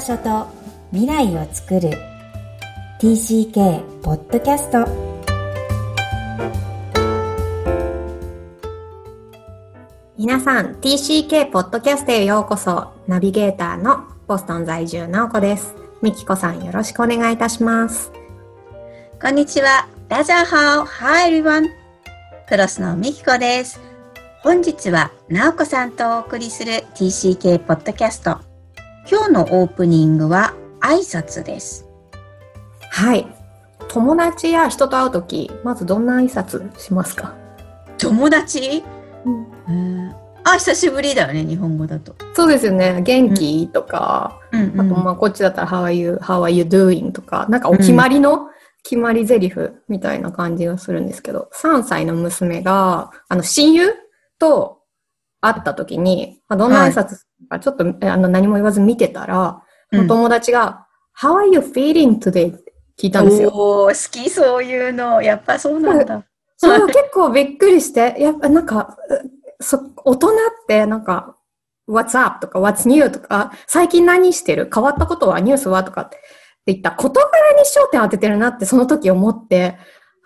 場所と未来を作る。TCK ポッドキャスト皆さん TCK ポッドキャストへようこそ。ナビゲーターのボストン在住直子です。みきこさんよろしくお願いいたします。こんにちは。ダジャーハオ。Hi everyone クロスのみきこです。本日は直子さんとお送りする TCK ポッドキャスト今日のオープニングは挨拶です。はい。友達や人と会うときまずどんな挨拶しますか、友達、うん、うん、あ、久しぶりだよね、日本語だと。そうですよね。元気とか、うんあとまあこっちだったら How are you, How are you doing? とかなんかお決まりの、決まり台詞みたいな感じがするんですけど3歳の娘があの親友と会った時に、まあ、どんな挨拶すちょっと、あの何も言わず見てたら、うんお友達が How are you feeling today? って聞いたんですよ。おー好きそういうの。やっぱそうなんだ。そう、結構びっくりして、やっぱなんか、うそ大人ってなんか、What's up? とか What's new? とか、最近何してる？変わったことは？ニュースは？とかって言った事柄に焦点当ててるなってその時思って、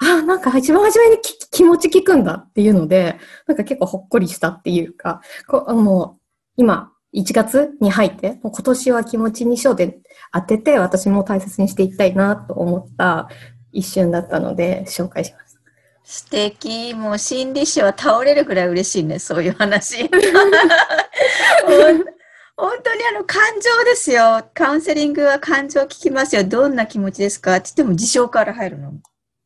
ああ、なんか一番初めにき気持ち聞くんだっていうので、なんか結構ほっこりしたっていうか、こもう今、1月に入って、もう今年は気持ちに焦点当てて私も大切にしていきたいなと思った一瞬だったので紹介します。素敵。もう心理師は倒れるくらい嬉しいね、そういう話。本当にあの感情ですよ。カウンセリングは感情を聞きますよ。どんな気持ちですかって言っても自傷から入るの。うん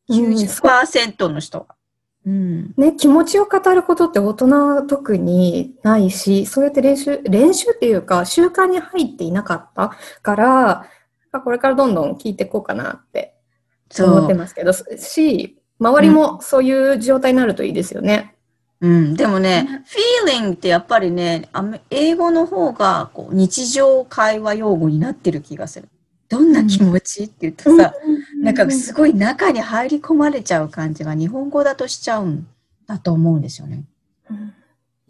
90%の人が。うん。ね、気持ちを語ることって大人は特にないし、そうやって練習、練習っていうか習慣に入っていなかったから、これからどんどん聞いていこうかなって思ってますけど、し、周りもそういう状態になるといいですよね。うん、でもね、feeling ってやっぱりね、英語の方がこう日常会話用語になってる気がする。どんな気持ちって言うとさ、なんかすごい中に入り込まれちゃう感じが日本語だとしちゃうんだと思うんですよね。うん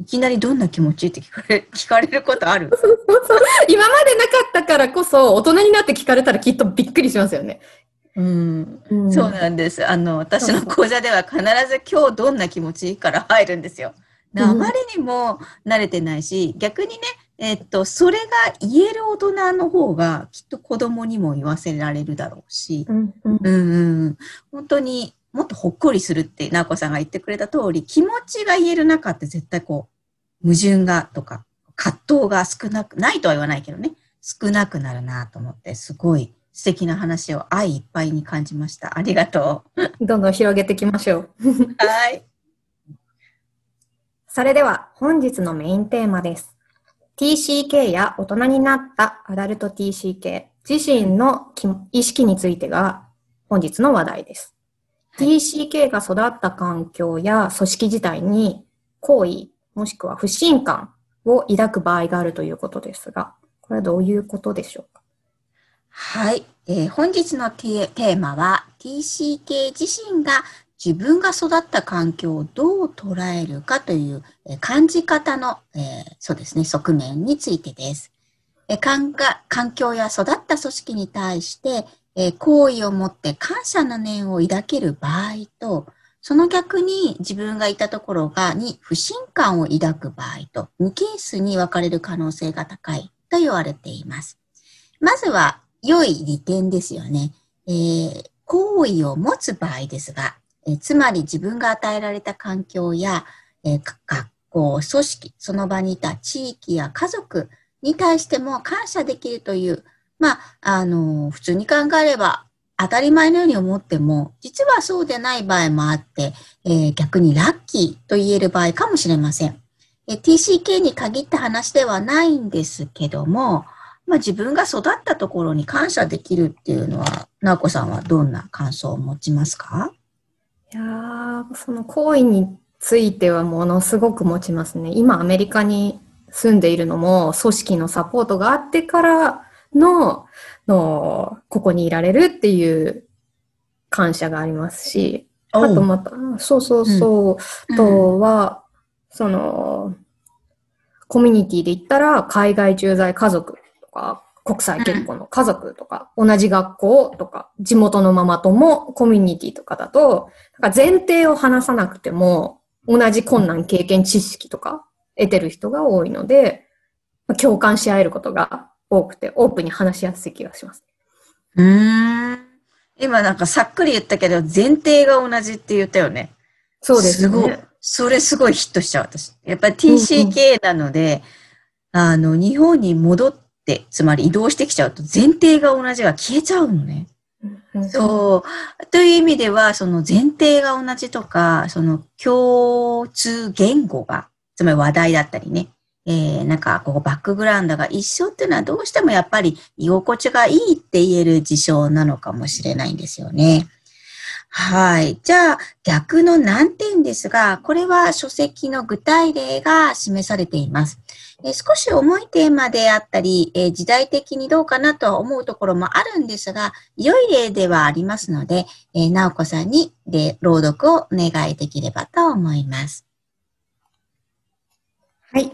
いきなりどんな気持ちって聞かれ聞かれることある？そうそう今までなかったからこそ、大人になって聞かれたらきっとびっくりしますよね。うん。うんそうなんです。あの、私の講座では必ず今日どんな気持ちから入るんですよ。あまりにも慣れてないし、逆にね、えっと、それが言える大人の方がきっと子供にも言わせられるだろうし、うんうんうん本当にもっとほっこりするって、直子さんが言ってくれた通り、気持ちが言える中って絶対こう、矛盾がとか、葛藤が少なく、ないとは言わないけどね、少なくなるなと思って、すごい素敵な話を愛いっぱいに感じました。ありがとどんどん広げていきましょう。う。はい。それでは本日のメインテーマです。TCK や大人になったアダルト TCK 自身のき意識についてが本日の話題です。はい。TCK が育った環境や組織自体に好意もしくは不信感を抱く場合があるということですが、これはどういうことでしょうか？はい、えー本日のテーマは TCK 自身が自分が育った環境をどう捉えるかという、感じ方の、えーそうですね、側面についてです。えー環環境や育った組織に対して、えー好意を持って感謝の念を抱ける場合と、その逆に自分がいたところがに不信感を抱く場合と2ケースに分かれる可能性が高いと言われています。まずは良い利点ですよね。えー好意を持つ場合ですが、えつまり自分が与えられた環境や、えー学校、組織、その場にいた地域や家族に対しても感謝できるという、まあ、あの普通に考えれば当たり前のように思っても、実はそうでない場合もあって、えー逆にラッキーと言える場合かもしれません。え TCK に限った話ではないんですけども、まあ、自分が育ったところに感謝できるっていうのは、直子さんはどんな感想を持ちますか？いやー、その行為についてはものすごく持ちますね。今アメリカに住んでいるのも組織のサポートがあってからの、のここにいられるっていう感謝がありますし、あとまた、そうそうそう、あとは、その、コミュニティで言ったら海外駐在家族とか、国際結婚の家族とか、同じ学校とか、地元のママ友、コミュニティとかだと、前提を話さなくても、同じ困難、経験、知識とか得てる人が多いので、共感し合えることが多くて、オープンに話しやすい気がします。うーん。今なんかさっくり言ったけど、前提が同じって言ったよね。そうですね。すごい。それすごいヒットしちゃう、私。やっぱり TCK なので、うんうん、あの、日本に戻って、つまり移動してきちゃうと前提が同じが消えちゃうのね。うん、そう。という意味では、その前提が同じとか、その共通言語が、つまり話題だったりね、えー、なんか、こう、バックグラウンドが一緒っていうのはどうしてもやっぱり居心地がいいって言える事象なのかもしれないんですよね。はい。じゃあ、逆の難点ですが、これは書籍の具体例が示されています。えー、少し重いテーマであったり、えー、時代的にどうかなとは思うところもあるんですが、良い例ではありますので、えー、直子さんにで朗読をお願いできればと思います。はい。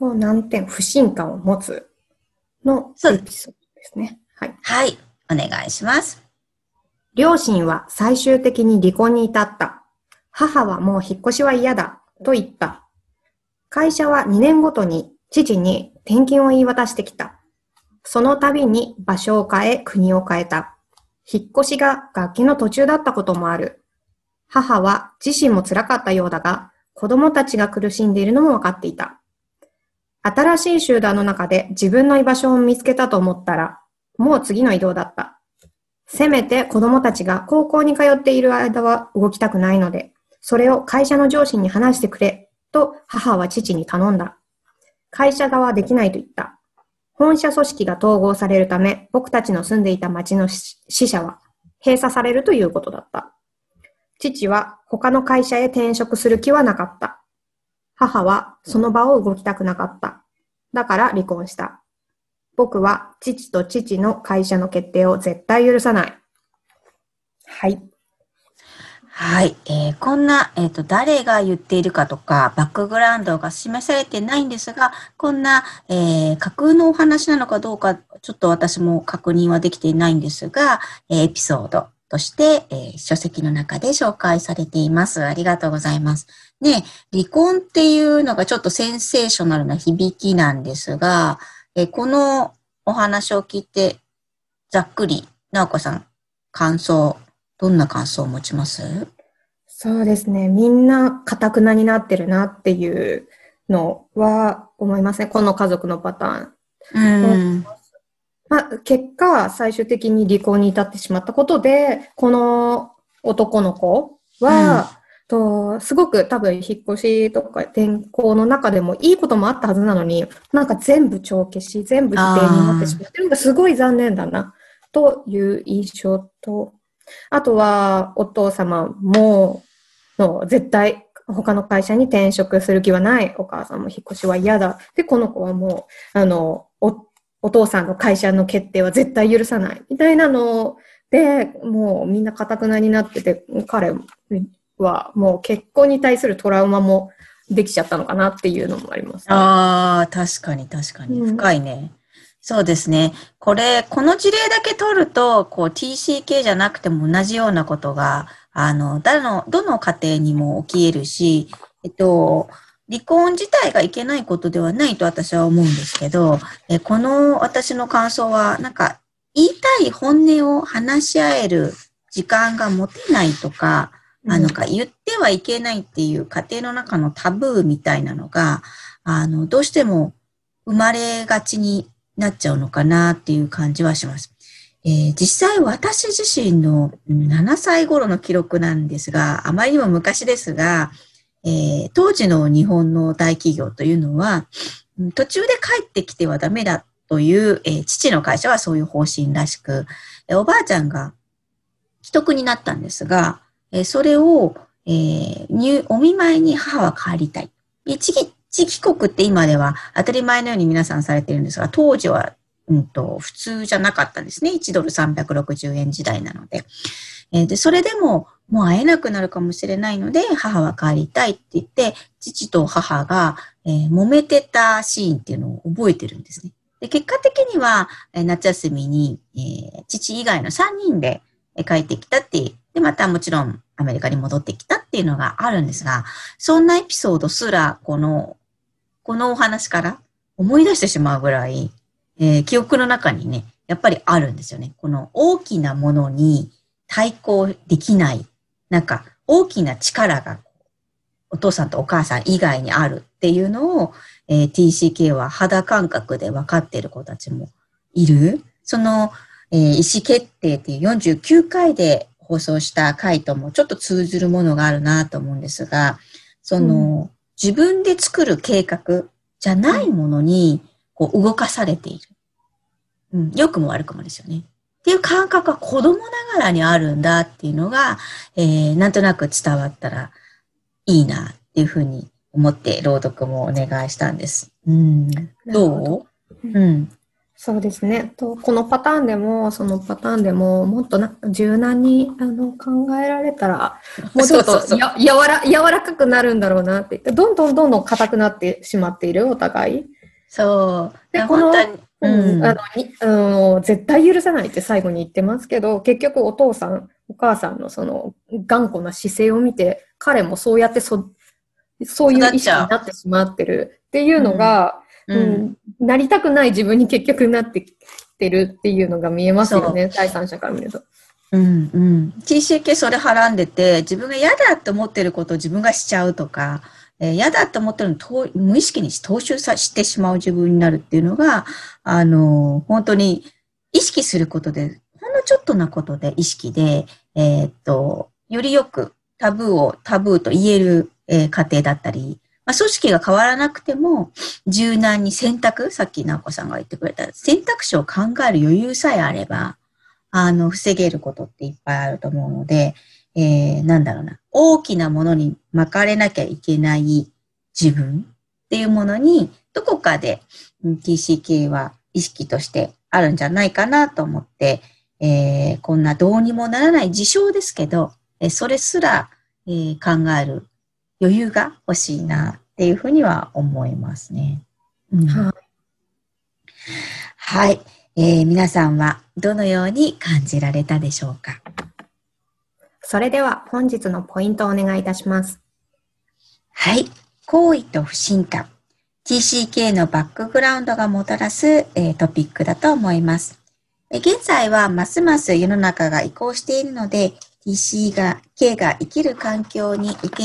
う難点、不信感を持つのエピソードですね。はい。はい。お願いします。両親は最終的に離婚に至った。母はもう引っ越しは嫌だと言った。会社は2年ごとに父に転勤を言い渡してきた。その度に場所を変え、国を変えた。引っ越しが楽器の途中だったこともある。母は自身も辛かったようだが、子供たちが苦しんでいるのも分かっていた。新しい集団の中で自分の居場所を見つけたと思ったら、もう次の移動だった。せめて子供たちが高校に通っている間は動きたくないので、それを会社の上司に話してくれ、と母は父に頼んだ。会社側はできないと言った。本社組織が統合されるため、僕たちの住んでいた町の支社は閉鎖されるということだった。父は他の会社へ転職する気はなかった。母はその場を動きたくなかった。だから離婚した。僕は父と父の会社の決定を絶対許さない。はい。はい。えー、こんな、えっ、ー、と、誰が言っているかとか、バックグラウンドが示されてないんですが、こんな、えー、架空のお話なのかどうか、ちょっと私も確認はできていないんですが、えエピソードとして、えー、書籍の中で紹介されています。ありがとうございます。ね、離婚っていうのがちょっとセンセーショナルな響きなんですが、えー、このお話を聞いて、ざっくり、なおこさん、感想、どんな感想を持ちます？そうですね。みんな、かたくなになってるなっていうのは思いますね。この家族のパターン。うんまあ、結果、最終的に離婚に至ってしまったことで、この男の子は、うん、とすごく多分引っ越しとか転校の中でもいいこともあったはずなのに、なんか全部帳消し、全部否定になってしまってるのがすごい残念だな、という印象と、あとはお父様も、の絶対他の会社に転職する気はない。お母さんも引っ越しは嫌だ。で、この子はもう、あの、お父さんの会社の決定は絶対許さない。みたいなので、もうみんな堅くなになってて、彼はもう結婚に対するトラウマもできちゃったのかなっていうのもあります、ね、ああ、確かに確かに。深いね。うん、そうですね。これ、この事例だけ取ると、こう TCK じゃなくても同じようなことが、あの、誰の、どの家庭にも起き得るし、えっと、離婚自体がいけないことではないと私は思うんですけど、えこの私の感想は、なんか言いたい本音を話し合える時間が持てないとか、あのか言ってはいけないっていう家庭の中のタブーみたいなのが、あの、どうしても生まれがちになっちゃうのかなっていう感じはします。えー、実際私自身の7歳頃の記録なんですが、あまりにも昔ですが、えー、当時の日本の大企業というのは、途中で帰ってきてはダメだという、えー、父の会社はそういう方針らしく、え、おばあちゃんが既得になったんですが、え、それを、えー、お見舞いに母は帰りたい。一時帰国って今では当たり前のように皆さんされてるんですが、当時は、うんと、普通じゃなかったんですね。1ドル360円時代なので。えー、で、それでも、もう会えなくなるかもしれないので、母は帰りたいって言って、父と母が、えー、揉めてたシーンっていうのを覚えてるんですね。で結果的には、え夏休みに、えー、父以外の3人で帰ってきたっていう。で、またもちろんアメリカに戻ってきたっていうのがあるんですが、そんなエピソードすら、この、このお話から思い出してしまうぐらい、えー、記憶の中にね、やっぱりあるんですよね。この大きなものに対抗できない、なんか大きな力がお父さんとお母さん以外にあるっていうのを、えー、TCK は肌感覚で分かっている子たちもいる。その、えー、意思決定っていう49回で放送した回ともちょっと通ずるものがあるなと思うんですが、その、うん、自分で作る計画じゃないものにこう動かされている。うん、良くも悪くもですよね。っていう感覚は子供ながらにあるんだっていうのが、えー、なんとなく伝わったらいいなっていうふうに思って朗読もお願いしたんです。うん、どう？うん。そうですね。とこのパターンでも、そのパターンでも、もっとな柔軟にあの考えられたら、もうちょっとや柔ら柔らかくなるんだろうなってどんどんどんどん硬くなってしまっている、お互い。そう。で、この、うん、あのにあの絶対許さないって最後に言ってますけど、結局お父さん、お母さんのその頑固な姿勢を見て、彼もそうやってそそういう意識になってしまってるっていうのが、うん、うん、なりたくない自分に結局なってきてるっていうのが見えますよね、第三者から見ると。うんうん。TCK それはらんでて、自分が嫌だって思ってることを自分がしちゃうとか、えー、嫌だって思ってるのを無意識に踏襲さしてしまう自分になるっていうのが、あのー、本当に意識することで、ほんのちょっとなことで意識で、えー、っと、よりよくタブーをタブーと言えるえー、家庭だったり、まあ、組織が変わらなくても、柔軟に選択、さっき直子さんが言ってくれた選択肢を考える余裕さえあれば、あの、防げることっていっぱいあると思うので、えー、なんだろうな、大きなものに巻かれなきゃいけない自分っていうものに、どこかで TCK は意識としてあるんじゃないかなと思って、えー、こんなどうにもならない事象ですけど、えそれすら、えー、考える余裕が欲しいな。っていうふうには思いますね。うん、はい、はい、えー、皆さんはどのように感じられたでしょうか？それでは本日のポイントをお願いいたします。はい。行為と不信感。TCK のバックグラウンドがもたらす、えー、トピックだと思います。え現在はますます世の中が移行しているので、TC が、K が生きる環境に受け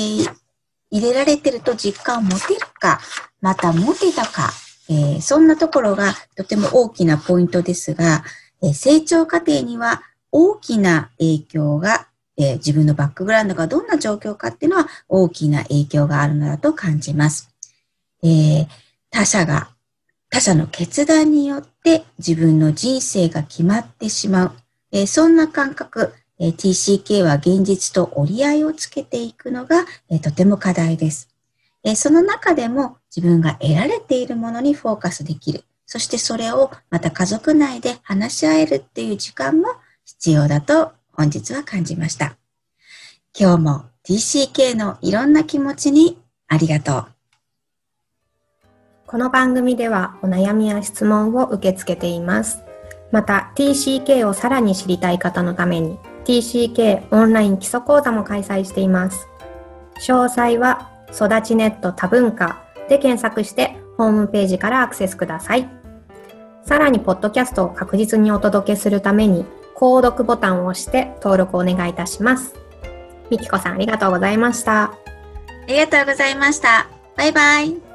入れられてると実感を持てるか、また持てたか、えー、そんなところがとても大きなポイントですが、えー、成長過程には大きな影響が、えー、自分のバックグラウンドがどんな状況かっていうのは大きな影響があるのだと感じます。え他者が、他者の決断によって自分の人生が決まってしまう。えそんな感覚、え TCK は現実と折り合いをつけていくのが、えとても課題です。えその中でも自分が得られているものにフォーカスできる。そしてそれをまた家族内で話し合えるっていう時間も必要だと本日は感じました。今日も TCK のいろんな気持ちにありがとう。この番組ではお悩みや質問を受け付けています。また TCK をさらに知りたい方のために TCK オンライン基礎講座も開催しています。詳細は育ちネット多文化で検索してホームページからアクセスください。さらに、ポッドキャストを確実にお届けするために、購読ボタンを押して登録をお願いいたします。みきこさんありがとうございました。ありがとうございました。バイバイ。